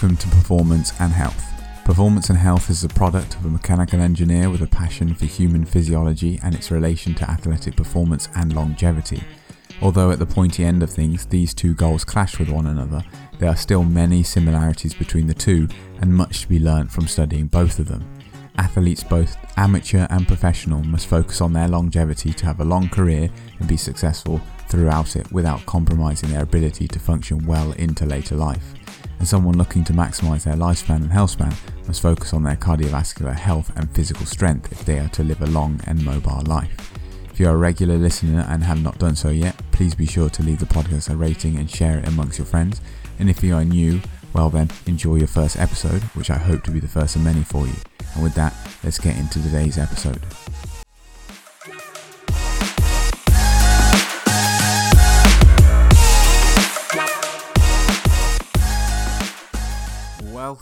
Welcome to Performance and Health. Performance and Health is the product of a mechanical engineer with a passion for human physiology and its relation to athletic performance and longevity. Although at the pointy end of things, these two goals clash with one another, there are still many similarities between the two and much to be learnt from studying both of them. Athletes, both amateur and professional, must focus on their longevity to have a long career and be successful throughout it without compromising their ability to function well into later life. And someone looking to maximise their lifespan and health span must focus on their cardiovascular health and physical strength if they are to live a long and mobile life. If you are a regular listener and have not done so yet, please be sure to leave the podcast a rating and share it amongst your friends. And if you are new, well then, enjoy your first episode, which I hope to be the first of many for you. And with that, let's get into today's episode.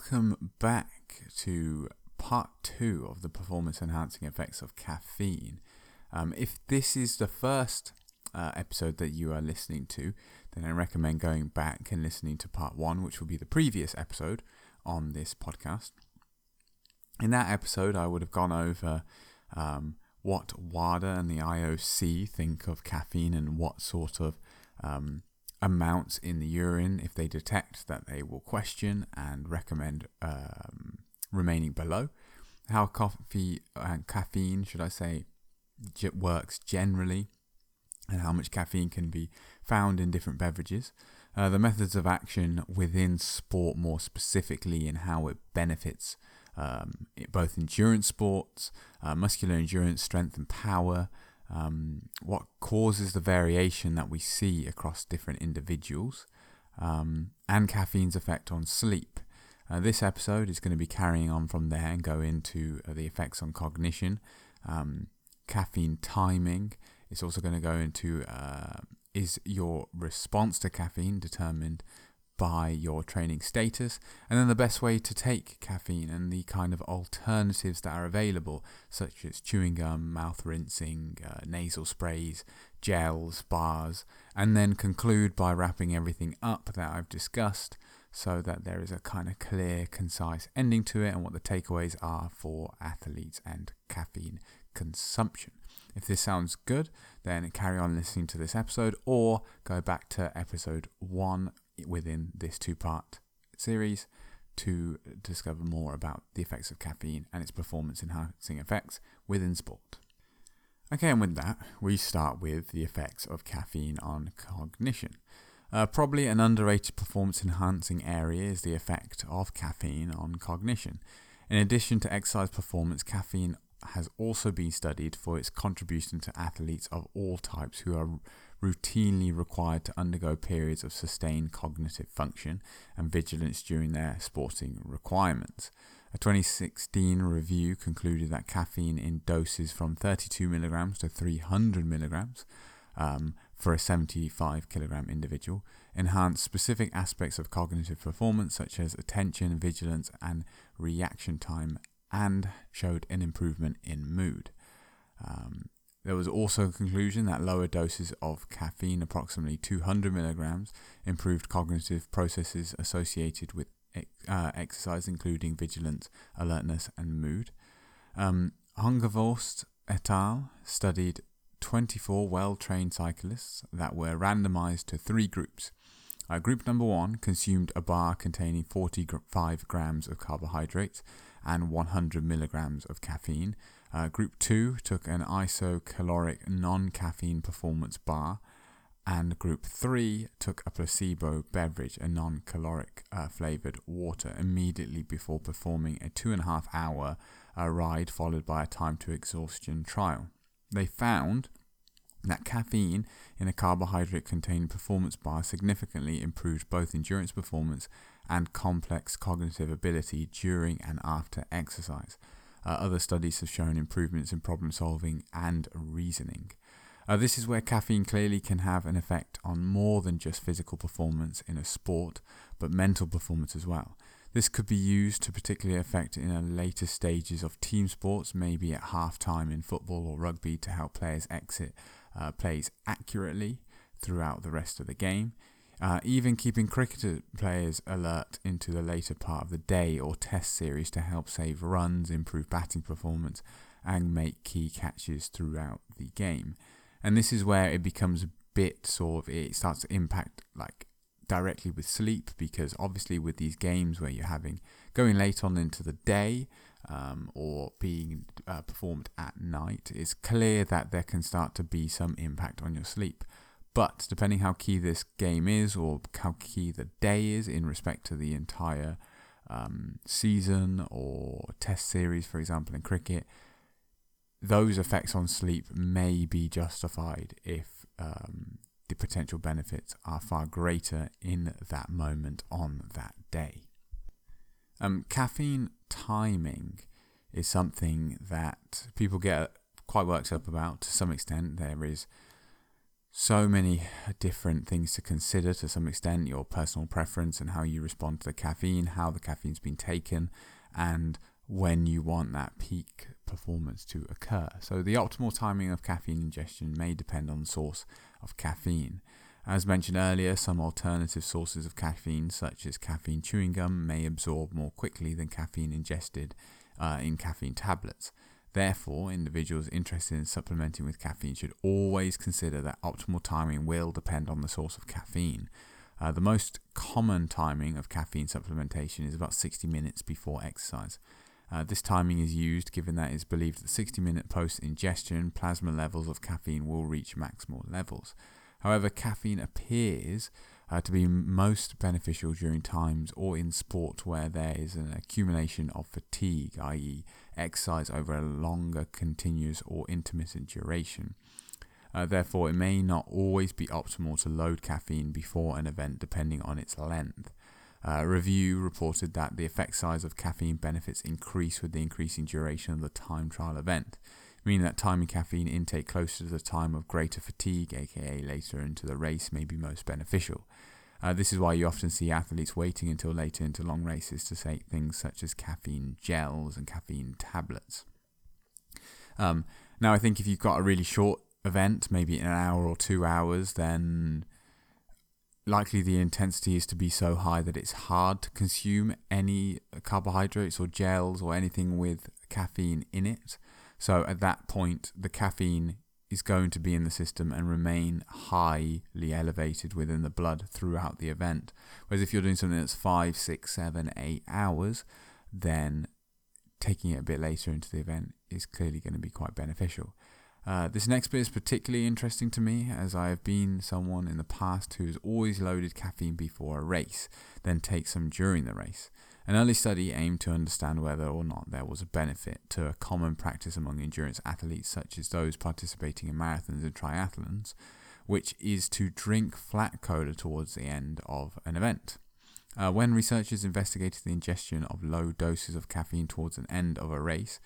Welcome back to part two of the performance enhancing effects of caffeine. Um, if this is the first uh, episode that you are listening to, then I recommend going back and listening to part one, which will be the previous episode on this podcast. In that episode, I would have gone over um, what WADA and the IOC think of caffeine and what sort of um, amounts in the urine, if they detect that they will question and recommend um, remaining below. How coffee and caffeine, should I say, works generally, and how much caffeine can be found in different beverages. Uh, the methods of action within sport, more specifically, and how it benefits um, both endurance sports, uh, muscular endurance, strength, and power. Um, what causes the variation that we see across different individuals, um, and caffeine's effect on sleep. Uh, this episode is going to be carrying on from there and go into uh, the effects on cognition, um, caffeine timing. It's also going to go into uh, is your response to caffeine determined by your training status, and then the best way to take caffeine and the kind of alternatives that are available, such as chewing gum, mouth rinsing, uh, nasal sprays, gels, bars, and then conclude by wrapping everything up that I've discussed so that there is a kind of clear, concise ending to it and what the takeaways are for athletes and caffeine consumption. If this sounds good, then carry on listening to this episode or go back to episode one within this two part series to discover more about the effects of caffeine and its performance enhancing effects within sport. Okay, and with that, we start with the effects of caffeine on cognition. Uh, probably an underrated performance enhancing area is the effect of caffeine on cognition. In addition to exercise performance, caffeine has also been studied for its contribution to athletes of all types who are routinely required to undergo periods of sustained cognitive function and vigilance during their sporting requirements. A 2016 review concluded that caffeine in doses from 32 milligrams to 300 milligrams um, for a 75 kilogram individual enhanced specific aspects of cognitive performance such as attention, vigilance, and reaction time and showed an improvement in mood. Um, there was also a conclusion that lower doses of caffeine, approximately 200 milligrams, improved cognitive processes associated with uh, exercise, including vigilance, alertness, and mood. Um, Hogervorst et al. studied 24 well trained cyclists that were randomized to three groups. Uh, group number one consumed a bar containing 45 grams of carbohydrates and 100 milligrams of caffeine. Uh, group 2 took an isocaloric non caffeine performance bar, and Group 3 took a placebo beverage, a non caloric uh, flavored water, immediately before performing a two and a half hour uh, ride followed by a time to exhaustion trial. They found that caffeine in a carbohydrate containing performance bar significantly improved both endurance performance and complex cognitive ability during and after exercise. Uh, other studies have shown improvements in problem solving and reasoning. Uh, this is where caffeine clearly can have an effect on more than just physical performance in a sport, but mental performance as well. This could be used to particularly affect in later stages of team sports, maybe at half time in football or rugby, to help players exit uh, plays accurately throughout the rest of the game. Uh, even keeping cricketer players alert into the later part of the day or test series to help save runs, improve batting performance, and make key catches throughout the game. And this is where it becomes a bit sort of, it starts to impact like directly with sleep because obviously with these games where you're having going late on into the day um, or being uh, performed at night, it's clear that there can start to be some impact on your sleep. But depending how key this game is or how key the day is in respect to the entire um, season or test series, for example, in cricket, those effects on sleep may be justified if um, the potential benefits are far greater in that moment on that day. Um, caffeine timing is something that people get quite worked up about to some extent. There is so many different things to consider to some extent your personal preference and how you respond to the caffeine, how the caffeine's been taken, and when you want that peak performance to occur. So, the optimal timing of caffeine ingestion may depend on the source of caffeine. As mentioned earlier, some alternative sources of caffeine, such as caffeine chewing gum, may absorb more quickly than caffeine ingested uh, in caffeine tablets. Therefore, individuals interested in supplementing with caffeine should always consider that optimal timing will depend on the source of caffeine. Uh, the most common timing of caffeine supplementation is about 60 minutes before exercise. Uh, this timing is used given that it is believed that 60 minute post ingestion plasma levels of caffeine will reach maximal levels. However, caffeine appears uh, to be most beneficial during times or in sport where there is an accumulation of fatigue, i.e., exercise over a longer, continuous, or intermittent duration. Uh, therefore, it may not always be optimal to load caffeine before an event depending on its length. Uh, a review reported that the effect size of caffeine benefits increase with the increasing duration of the time trial event meaning that timing caffeine intake closer to the time of greater fatigue, aka later into the race, may be most beneficial. Uh, this is why you often see athletes waiting until later into long races to take things such as caffeine gels and caffeine tablets. Um, now, I think if you've got a really short event, maybe an hour or two hours, then likely the intensity is to be so high that it's hard to consume any carbohydrates or gels or anything with caffeine in it. So at that point, the caffeine is going to be in the system and remain highly elevated within the blood throughout the event. Whereas if you're doing something that's five, six, seven, eight hours, then taking it a bit later into the event is clearly going to be quite beneficial. Uh, this next bit is particularly interesting to me as I have been someone in the past who's always loaded caffeine before a race, then takes some during the race. An early study aimed to understand whether or not there was a benefit to a common practice among endurance athletes, such as those participating in marathons and triathlons, which is to drink flat cola towards the end of an event. Uh, when researchers investigated the ingestion of low doses of caffeine towards an end of a race,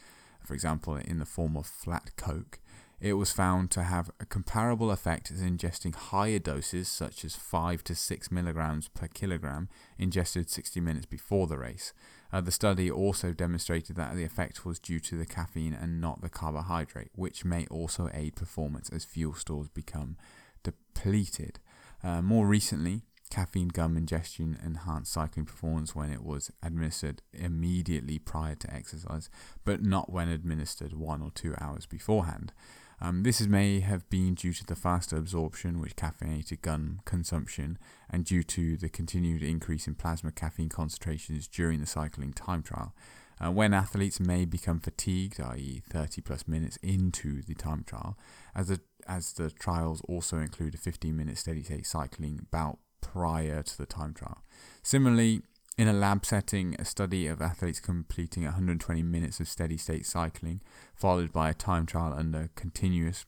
for example, in the form of flat coke, it was found to have a comparable effect as ingesting higher doses, such as 5 to 6 milligrams per kilogram, ingested 60 minutes before the race. Uh, the study also demonstrated that the effect was due to the caffeine and not the carbohydrate, which may also aid performance as fuel stores become depleted. Uh, more recently, caffeine gum ingestion enhanced cycling performance when it was administered immediately prior to exercise, but not when administered one or two hours beforehand. Um, this may have been due to the faster absorption with caffeinated gum consumption and due to the continued increase in plasma caffeine concentrations during the cycling time trial. Uh, when athletes may become fatigued, i.e., 30 plus minutes into the time trial, as the, as the trials also include a 15 minute steady state cycling bout prior to the time trial. Similarly, in a lab setting, a study of athletes completing 120 minutes of steady state cycling, followed by a time trial under continuous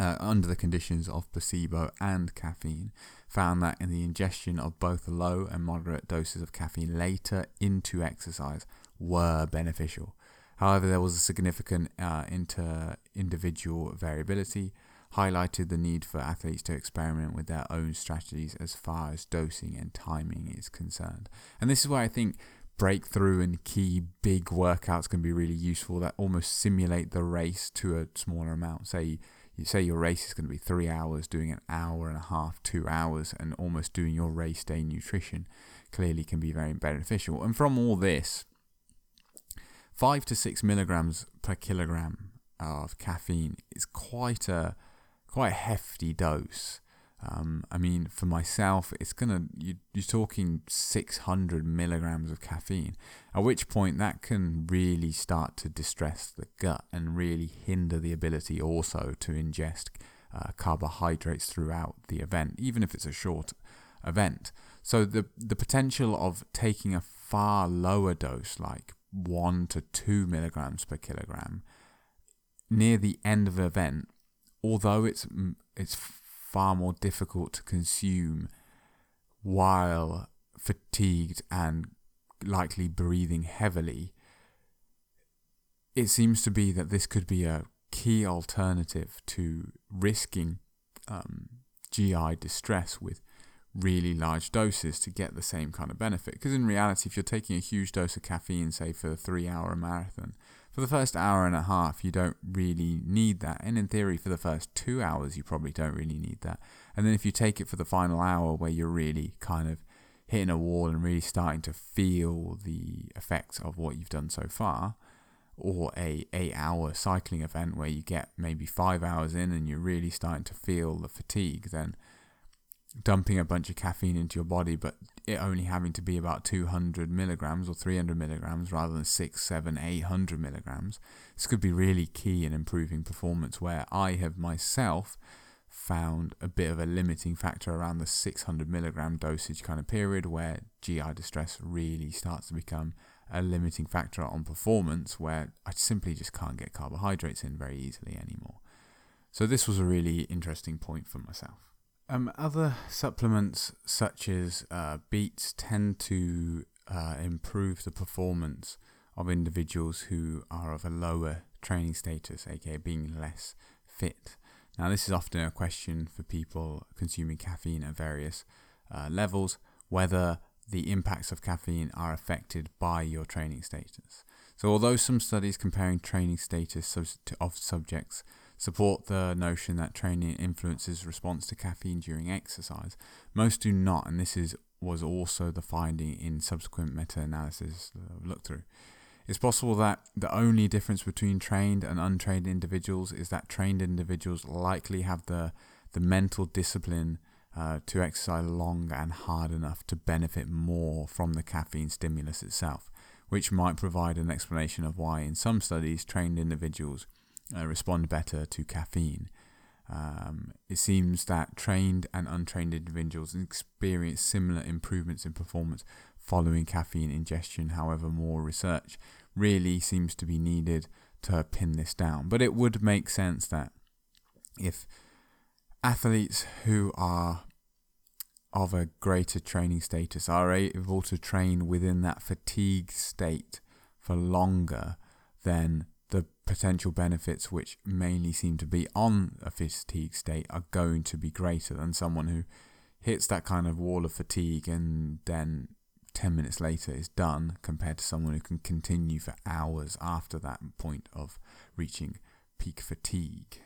uh, under the conditions of placebo and caffeine, found that in the ingestion of both low and moderate doses of caffeine later into exercise were beneficial. However, there was a significant uh, inter individual variability, highlighted the need for athletes to experiment with their own strategies as far as dosing and timing is concerned. And this is why I think breakthrough and key big workouts can be really useful that almost simulate the race to a smaller amount. Say you say your race is going to be three hours, doing an hour and a half, two hours, and almost doing your race day nutrition clearly can be very beneficial. And from all this, five to six milligrams per kilogram of caffeine is quite a quite a hefty dose. Um, I mean, for myself, it's gonna you, you're talking 600 milligrams of caffeine. At which point, that can really start to distress the gut and really hinder the ability also to ingest uh, carbohydrates throughout the event, even if it's a short event. So the the potential of taking a far lower dose, like one to two milligrams per kilogram, near the end of the event, although it's it's far more difficult to consume while fatigued and likely breathing heavily, it seems to be that this could be a key alternative to risking um, GI distress with really large doses to get the same kind of benefit. Because in reality, if you're taking a huge dose of caffeine, say for a three hour marathon, for the first hour and a half, you don't really need that. And in theory, for the first two hours, you probably don't really need that. And then if you take it for the final hour where you're really kind of hitting a wall and really starting to feel the effects of what you've done so far, or a eight hour cycling event where you get maybe five hours in and you're really starting to feel the fatigue, then dumping a bunch of caffeine into your body, but it only having to be about 200 milligrams or 300 milligrams rather than 6, 7, 800 milligrams. This could be really key in improving performance, where I have myself found a bit of a limiting factor around the 600 milligram dosage kind of period where GI distress really starts to become a limiting factor on performance where I simply just can't get carbohydrates in very easily anymore. So this was a really interesting point for myself. Um, other supplements such as uh, beets tend to uh, improve the performance of individuals who are of a lower training status, aka being less fit. Now, this is often a question for people consuming caffeine at various uh, levels whether the impacts of caffeine are affected by your training status. So, although some studies comparing training status of subjects support the notion that training influences response to caffeine during exercise. Most do not, and this is was also the finding in subsequent meta-analysis I've looked through. It's possible that the only difference between trained and untrained individuals is that trained individuals likely have the the mental discipline uh, to exercise long and hard enough to benefit more from the caffeine stimulus itself, which might provide an explanation of why, in some studies, trained individuals uh, respond better to caffeine. Um, it seems that trained and untrained individuals experience similar improvements in performance following caffeine ingestion. However, more research really seems to be needed to pin this down. But it would make sense that if athletes who are of a greater training status are able to train within that fatigue state for longer, then the potential benefits, which mainly seem to be on a fatigue state, are going to be greater than someone who hits that kind of wall of fatigue and then 10 minutes later is done compared to someone who can continue for hours after that point of reaching peak fatigue.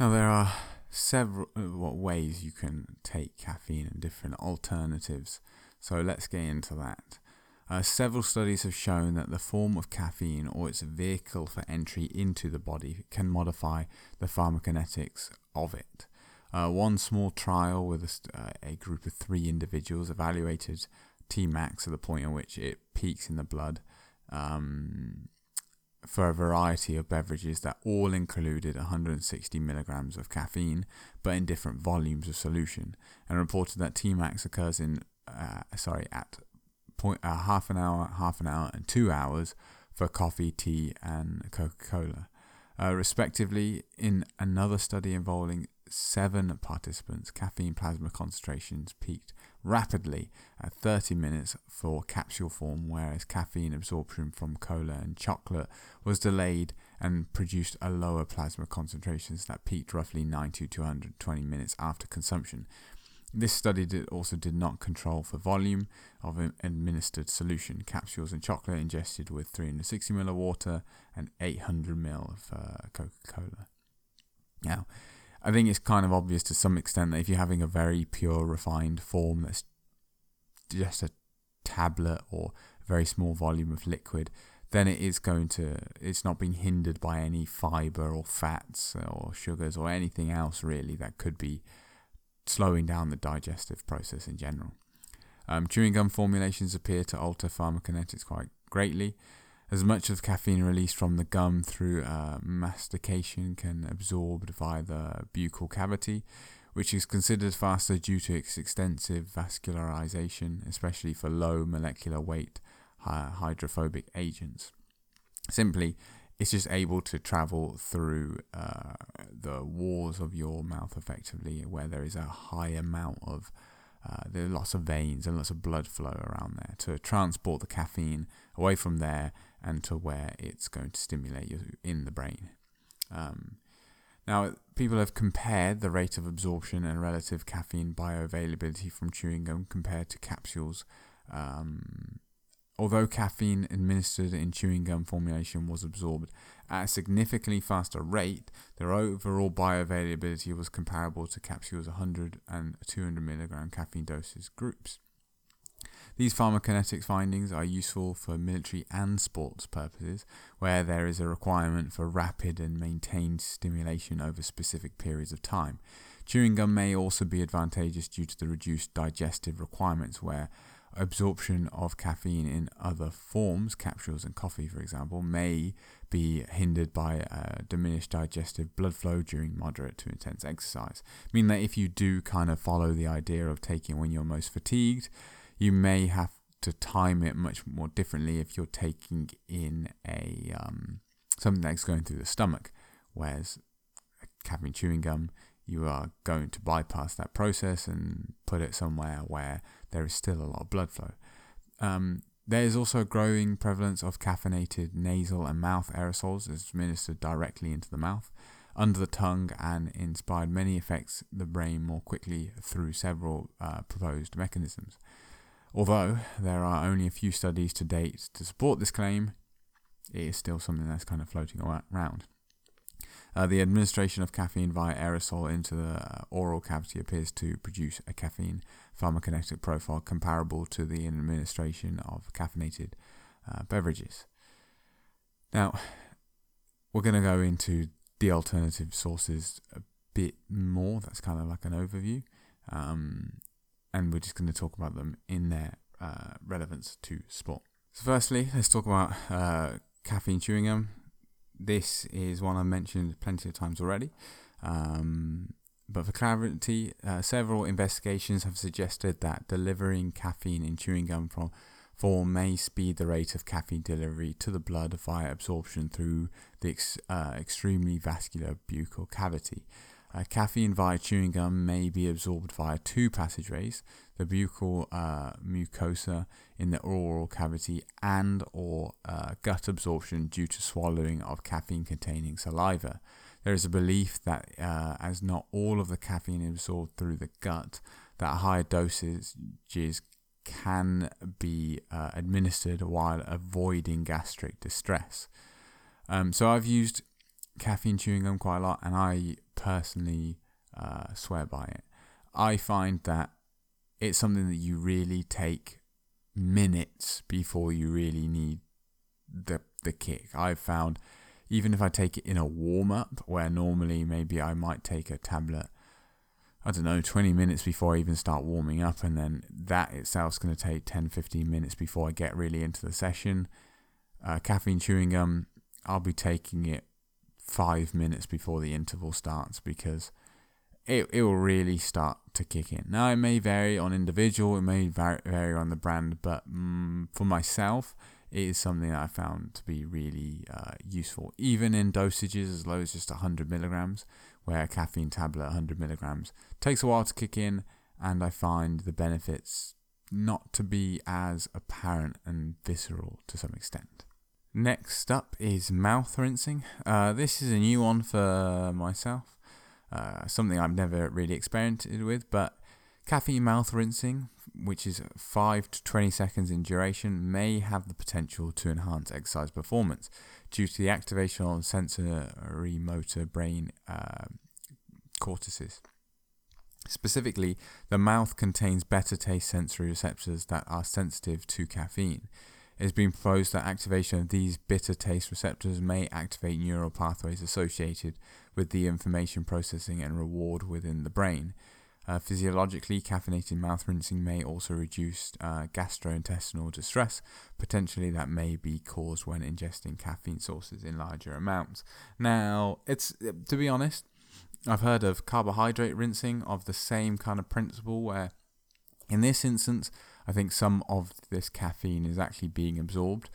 Now, there are several uh, ways you can take caffeine and different alternatives, so let's get into that. Uh, several studies have shown that the form of caffeine or its vehicle for entry into the body can modify the pharmacokinetics of it. Uh, one small trial with a, uh, a, group of three individuals evaluated Tmax at the point at which it peaks in the blood um, for a variety of beverages that all included 160 milligrams of caffeine, but in different volumes of solution, and reported that Tmax occurs in uh, sorry at point, uh, half an hour, half an hour, and two hours for coffee, tea, and Coca Cola. Uh, respectively, in another study involving seven participants, caffeine plasma concentrations peaked rapidly at 30 minutes for capsule form, whereas caffeine absorption from cola and chocolate was delayed and produced a lower plasma concentrations that peaked roughly 90 to 120 minutes after consumption. This study did also did not control for volume of administered solution. Capsules and chocolate ingested with 360 ml of water and 800 ml of uh, Coca-Cola. Now, I think it's kind of obvious to some extent that if you're having a very pure, refined form that's just a tablet or a very small volume of liquid, then it is going to, it's not being hindered by any fiber or fats or sugars or anything else really that could be slowing down the digestive process in general. Um, chewing gum formulations appear to alter pharmacokinetics quite greatly. As much of caffeine released from the gum through uh, mastication can absorbed via the buccal cavity, which is considered faster due to its extensive vascularization, especially for low molecular weight hydrophobic agents. Simply, it's just able to travel through uh, the walls of your mouth effectively, where there is a high amount of uh, there are lots of veins and lots of blood flow around there to transport the caffeine away from there and to where it's going to stimulate you in the brain. Um, now, people have compared the rate of absorption and relative caffeine bioavailability from chewing gum compared to capsules. Um, although caffeine administered in chewing gum formulation was absorbed at a significantly faster rate, their overall bioavailability was comparable to capsules 100 and 200 milligram caffeine doses groups. These pharmacokinetics findings are useful for military and sports purposes, where there is a requirement for rapid and maintained stimulation over specific periods of time. Chewing gum may also be advantageous due to the reduced digestive requirements, where absorption of caffeine in other forms, capsules and coffee, for example, may be hindered by uh, diminished digestive blood flow during moderate to intense exercise. Meaning that if you do kind of follow the idea of taking when you're most fatigued, you may have to time it much more differently if you're taking in a um, something that's going through the stomach, whereas caffeine chewing gum you are going to bypass that process and put it somewhere where there is still a lot of blood flow. Um, there is also a growing prevalence of caffeinated nasal and mouth aerosols administered directly into the mouth, under the tongue, and inspired many effects the brain more quickly through several uh, proposed mechanisms. Although there are only a few studies to date to support this claim, it is still something that's kind of floating around. Uh, the administration of caffeine via aerosol into the uh, oral cavity appears to produce a caffeine pharmacokinetic profile comparable to the administration of caffeinated uh, beverages. Now, we're going to go into the alternative sources a bit more. That's kind of like an overview. Um, and we're just going to talk about them in their uh, relevance to sport. So, firstly, let's talk about uh, caffeine chewing gum this is one I've mentioned plenty of times already. Um, but for clarity, uh, several investigations have suggested that delivering caffeine in chewing gum from form may speed the rate of caffeine delivery to the blood via absorption through the ex- uh, extremely vascular buccal cavity. Uh, caffeine via chewing gum may be absorbed via two passageways: the buccal uh, mucosa in the oral cavity and or uh, gut absorption due to swallowing of caffeine-containing saliva. There is a belief that uh, as not all of the caffeine is absorbed through the gut, that higher dosages can be uh, administered while avoiding gastric distress. Um, so I've used caffeine chewing gum quite a lot, and I personally uh, swear by it. I find that it's something that you really take minutes before you really need the the kick. I've found even if I take it in a warm up where normally maybe I might take a tablet I don't know 20 minutes before I even start warming up and then that itself is going to take 10 15 minutes before I get really into the session. Uh, caffeine chewing gum I'll be taking it five minutes before the interval starts because it, it will really start to kick in. Now, it may vary on individual, it may vary on the brand, but um, for myself, it is something that I found to be really uh, useful, even in dosages as low as just 100 milligrams, where a caffeine tablet, 100 milligrams, takes a while to kick in, and I find the benefits not to be as apparent and visceral to some extent. Next up is mouth rinsing. Uh, this is a new one for myself, uh, something I've never really experimented with, but caffeine mouth rinsing, which is 5 to 20 seconds in duration, may have the potential to enhance exercise performance due to the activation of sensory motor brain uh, cortices. Specifically, the mouth contains better taste sensory receptors that are sensitive to caffeine. It has been proposed that activation of these bitter taste receptors may activate neural pathways associated with the information processing and reward within the brain. Uh, physiologically, caffeinated mouth rinsing may also reduce uh, gastrointestinal distress. Potentially, that may be caused when ingesting caffeine sources in larger amounts. Now, it's to be honest, I've heard of carbohydrate rinsing of the same kind of principle where in this instance I think some of this caffeine is actually being absorbed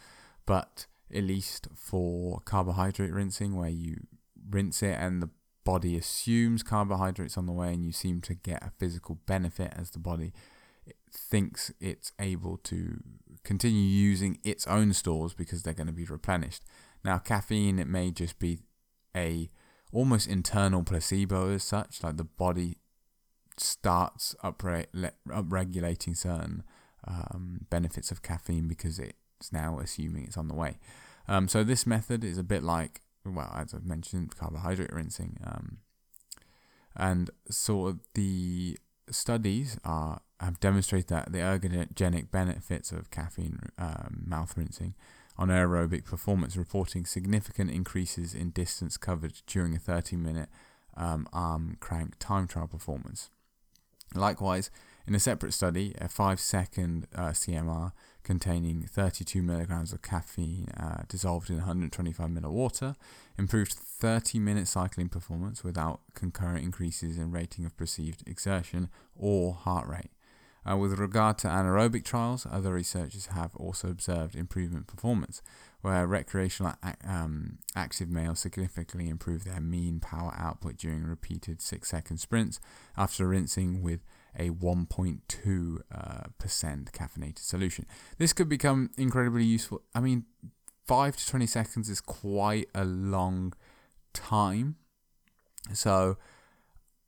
but at least for carbohydrate rinsing where you rinse it and the body assumes carbohydrates on the way and you seem to get a physical benefit as the body thinks it's able to continue using its own stores because they're going to be replenished. Now caffeine it may just be a almost internal placebo as such, like the body starts upregulating certain um, benefits of caffeine because it's now assuming it's on the way. Um, so this method is a bit like, well, as I've mentioned, carbohydrate rinsing. Um, and so the studies are have demonstrated that the ergogenic benefits of caffeine um, mouth rinsing on aerobic performance, reporting significant increases in distance covered during a 30 minute um, arm crank time trial performance. Likewise, in a separate study, a 5 second uh, CMR containing 32 milligrams of caffeine uh, dissolved in 125 ml water improved 30 minute cycling performance without concurrent increases in rating of perceived exertion or heart rate. Uh, with regard to anaerobic trials, other researchers have also observed improvement performance, where recreational um, active males significantly improve their mean power output during repeated six second sprints after rinsing with a 1.2% uh, caffeinated solution. This could become incredibly useful. I mean, 5 to 20 seconds is quite a long time. So,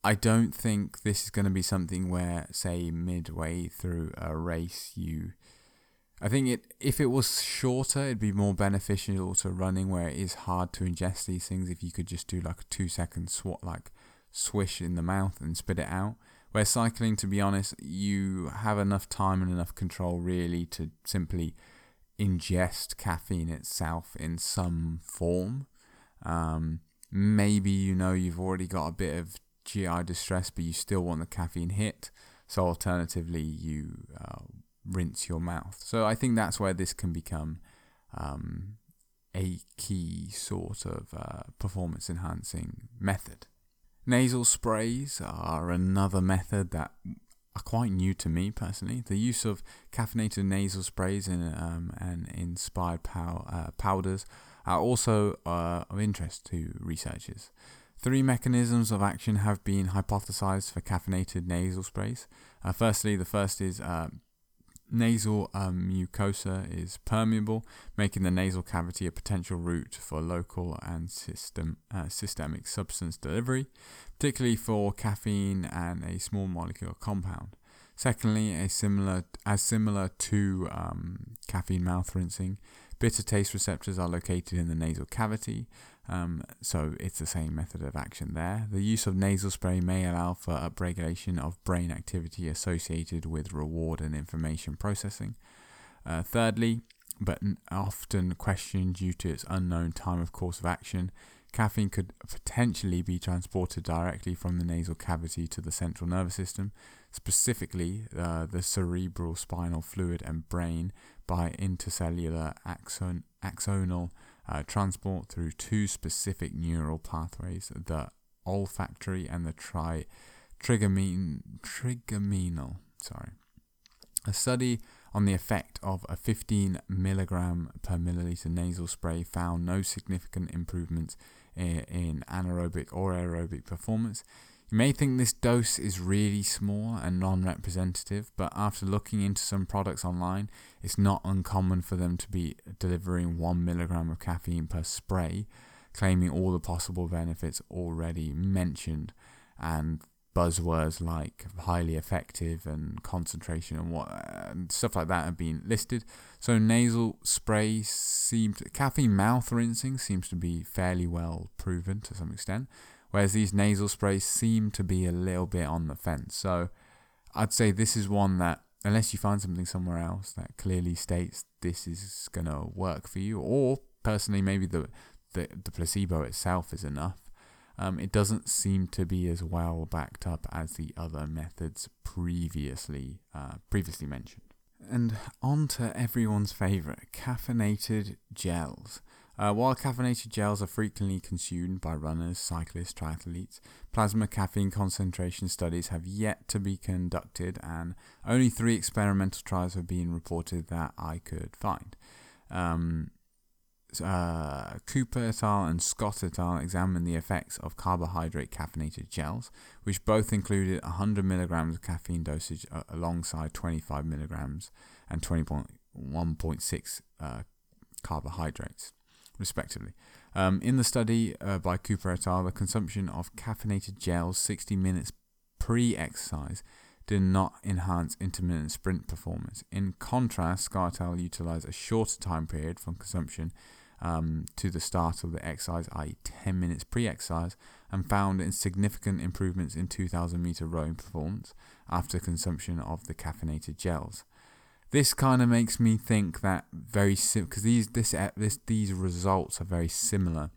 I don't think this is going to be something where, say, midway through a race, you. I think it if it was shorter, it'd be more beneficial to running where it is hard to ingest these things. If you could just do like a two second swat, like swish in the mouth and spit it out. Where cycling, to be honest, you have enough time and enough control really to simply ingest caffeine itself in some form. Um, maybe you know you've already got a bit of GI distress, but you still want the caffeine hit. So alternatively, you uh, rinse your mouth. So I think that's where this can become um, a key sort of uh, performance enhancing method. Nasal sprays are another method that are quite new to me personally. The use of caffeinated nasal sprays and, um, and inspired pow- uh, powders are also uh, of interest to researchers. Three mechanisms of action have been hypothesized for caffeinated nasal sprays. Uh, firstly, the first is uh, nasal um, mucosa is permeable, making the nasal cavity a potential route for local and system, uh, systemic substance delivery, particularly for caffeine and a small molecule compound. Secondly, a similar as similar to um, caffeine mouth rinsing, bitter taste receptors are located in the nasal cavity, um, so it's the same method of action there. The use of nasal spray may allow for upregulation of brain activity associated with reward and information processing. Uh, thirdly, but often questioned due to its unknown time of course of action, caffeine could potentially be transported directly from the nasal cavity to the central nervous system, specifically uh, the cerebral spinal fluid and brain, by intercellular axon- axonal uh, transport through two specific neural pathways the olfactory and the tri-. Sorry. A study on the effect of a 15 milligram per milliliter nasal spray found no significant improvements in anaerobic or aerobic performance you may think this dose is really small and non representative, but after looking into some products online, it's not uncommon for them to be delivering 1 milligram of caffeine per spray, claiming all the possible benefits already mentioned. And buzzwords like highly effective and concentration and what and stuff like that have been listed. So nasal spray seems caffeine mouth rinsing seems to be fairly well proven to some extent, whereas these nasal sprays seem to be a little bit on the fence. So I'd say this is one that, unless you find something somewhere else that clearly states this is going to work for you, or personally, maybe the, the, the placebo itself is enough. Um, it doesn't seem to be as well backed up as the other methods previously uh, previously mentioned. And on to everyone's favourite, caffeinated gels. Uh, while caffeinated gels are frequently consumed by runners, cyclists, triathletes, plasma caffeine concentration studies have yet to be conducted, and only three experimental trials have been reported that I could find. Um, uh, Cooper et al. and Scott et al. examined the effects of carbohydrate caffeinated gels, which both included 100 milligrams of caffeine dosage uh, alongside 25 milligrams and 21.6 uh, carbohydrates, respectively. Um, in the study uh, by Cooper et al., the consumption of caffeinated gels 60 minutes pre exercise did not enhance intermittent sprint performance. In contrast, al. utilized a shorter time period from consumption um, to the start of the exercise, i.e., 10 minutes pre exercise, and found significant improvements in 2000 meter rowing performance after consumption of the caffeinated gels. This kind of makes me think that very sim because these this, this these results are very similar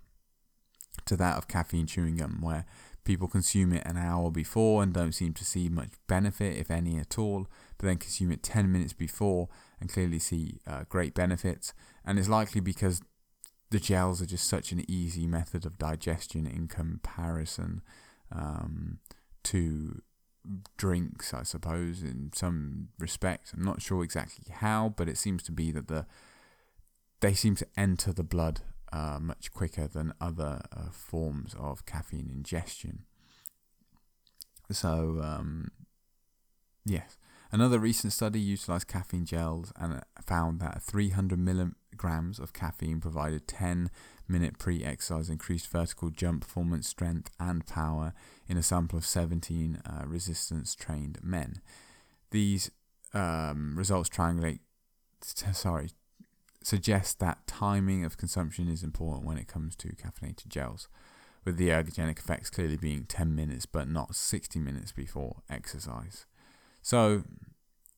to that of caffeine chewing gum, where people consume it an hour before and don't seem to see much benefit, if any at all, but then consume it 10 minutes before and clearly see uh, great benefits. And it's likely because the gels are just such an easy method of digestion in comparison um, to drinks, I suppose, in some respects. I'm not sure exactly how, but it seems to be that the they seem to enter the blood uh, much quicker than other uh, forms of caffeine ingestion. So, um, yes. Another recent study utilized caffeine gels and found that 300 milligrams of caffeine provided 10 minute pre exercise increased vertical jump performance, strength, and power in a sample of 17 uh, resistance trained men. These um, results triangulate, sorry, suggest that timing of consumption is important when it comes to caffeinated gels, with the ergogenic effects clearly being 10 minutes but not 60 minutes before exercise. So,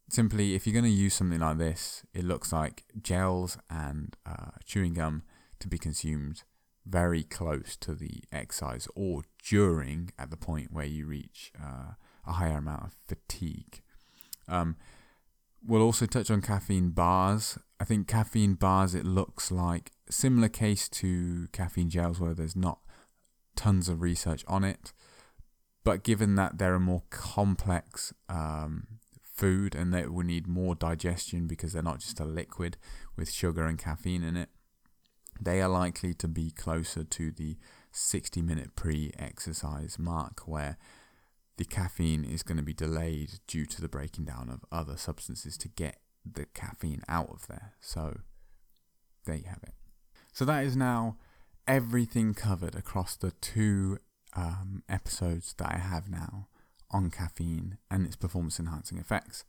simply, if you're going to use something like this, it looks like gels and uh, chewing gum to be consumed very close to the exercise or during at the point where you reach uh, a higher amount of fatigue. Um, we'll also touch on caffeine bars. I think caffeine bars, it looks like similar case to caffeine gels where there's not tons of research on it. But given that they're a more complex um, food and they will need more digestion because they're not just a liquid with sugar and caffeine in it. They are likely to be closer to the 60 minute pre exercise mark where the caffeine is going to be delayed due to the breaking down of other substances to get the caffeine out of there. So there you have it. So that is now everything covered across the two um, episodes that I have now on caffeine and its performance enhancing effects.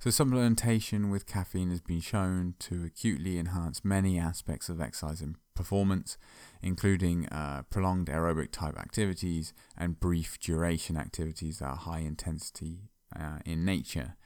So, supplementation with caffeine has been shown to acutely enhance many aspects of exercise and performance, including uh, prolonged aerobic type activities and brief duration activities that are high intensity uh, in nature.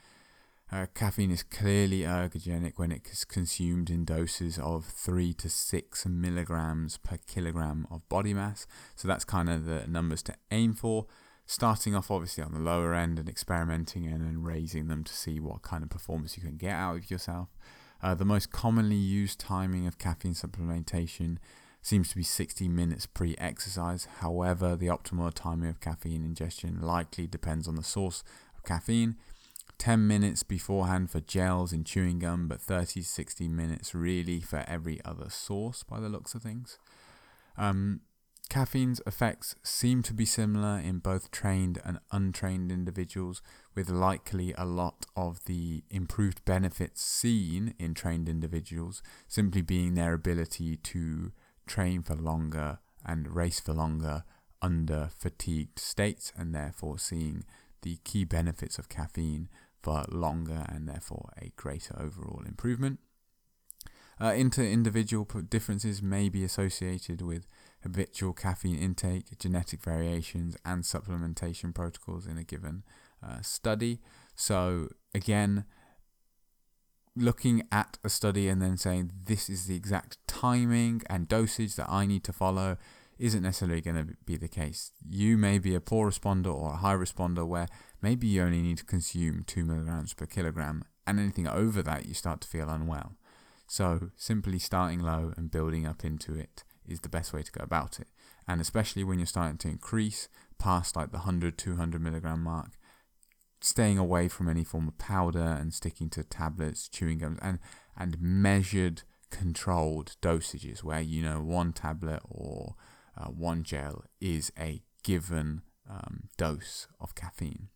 Uh, caffeine is clearly ergogenic when it is consumed in doses of 3 to 6 milligrams per kilogram of body mass. So that's kind of the numbers to aim for starting off obviously on the lower end and experimenting and then raising them to see what kind of performance you can get out of yourself. Uh, the most commonly used timing of caffeine supplementation seems to be 60 minutes pre exercise. However, the optimal timing of caffeine ingestion likely depends on the source of caffeine. 10 minutes beforehand for gels and chewing gum, but 30 60 minutes really for every other source by the looks of things. Um, Caffeine's effects seem to be similar in both trained and untrained individuals, with likely a lot of the improved benefits seen in trained individuals simply being their ability to train for longer and race for longer under fatigued states, and therefore seeing the key benefits of caffeine for longer and therefore a greater overall improvement. Uh, inter individual differences may be associated with habitual caffeine intake, genetic variations, and supplementation protocols in a given uh, study. So, again, looking at a study and then saying this is the exact timing and dosage that I need to follow isn't necessarily going to be the case. You may be a poor responder or a high responder where maybe you only need to consume 2 milligrams per kilogram, and anything over that you start to feel unwell. So, simply starting low and building up into it is the best way to go about it. And especially when you're starting to increase past like the 100, 200 milligram mark, staying away from any form of powder and sticking to tablets, chewing gums, and, and measured, controlled dosages where you know one tablet or uh, one gel is a given um, dose of caffeine.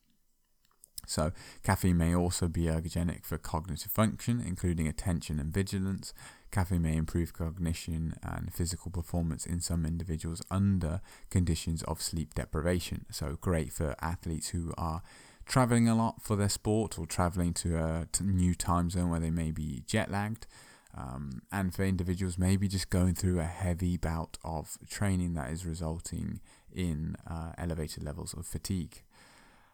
So, caffeine may also be ergogenic for cognitive function, including attention and vigilance. Caffeine may improve cognition and physical performance in some individuals under conditions of sleep deprivation. So, great for athletes who are traveling a lot for their sport or traveling to a new time zone where they may be jet lagged. Um, and for individuals, maybe just going through a heavy bout of training that is resulting in uh, elevated levels of fatigue.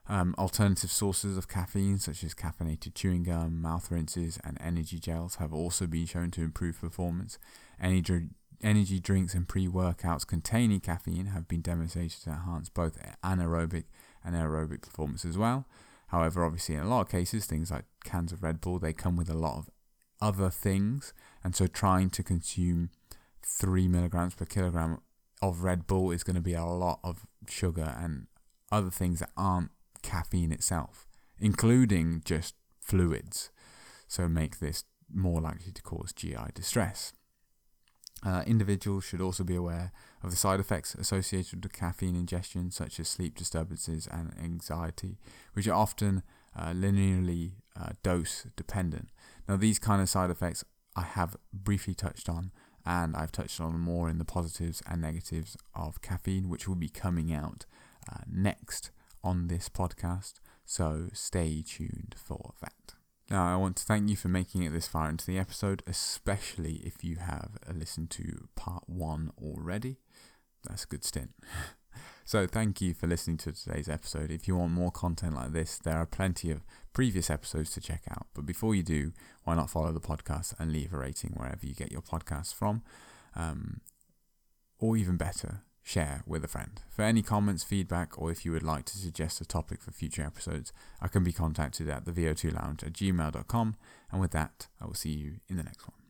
Um, alternative sources of caffeine, such as caffeinated chewing gum, mouth rinses, and energy gels, have also been shown to improve performance. Energy, energy drinks and pre workouts containing caffeine have been demonstrated to enhance both anaerobic and aerobic performance as well. However, obviously, in a lot of cases, things like cans of Red Bull, they come with a lot of other things, and so trying to consume three milligrams per kilogram of Red Bull is going to be a lot of sugar and other things that aren't caffeine itself, including just fluids. So make this more likely to cause GI distress. Uh, individuals should also be aware of the side effects associated with caffeine ingestion, such as sleep disturbances and anxiety, which are often uh, linearly uh, dose dependent. Now, these kind of side effects I have briefly touched on, and I've touched on more in the positives and negatives of caffeine, which will be coming out uh, next on this podcast. So stay tuned for that. Now, I want to thank you for making it this far into the episode, especially if you have listened to part one already. That's a good stint. so, thank you for listening to today's episode. If you want more content like this, there are plenty of previous episodes to check out. But before you do, why not follow the podcast and leave a rating wherever you get your podcasts from? Um, or even better, share with a friend. For any comments, feedback, or if you would like to suggest a topic for future episodes, I can be contacted at the VO2lounge at gmail.com. And with that, I will see you in the next one.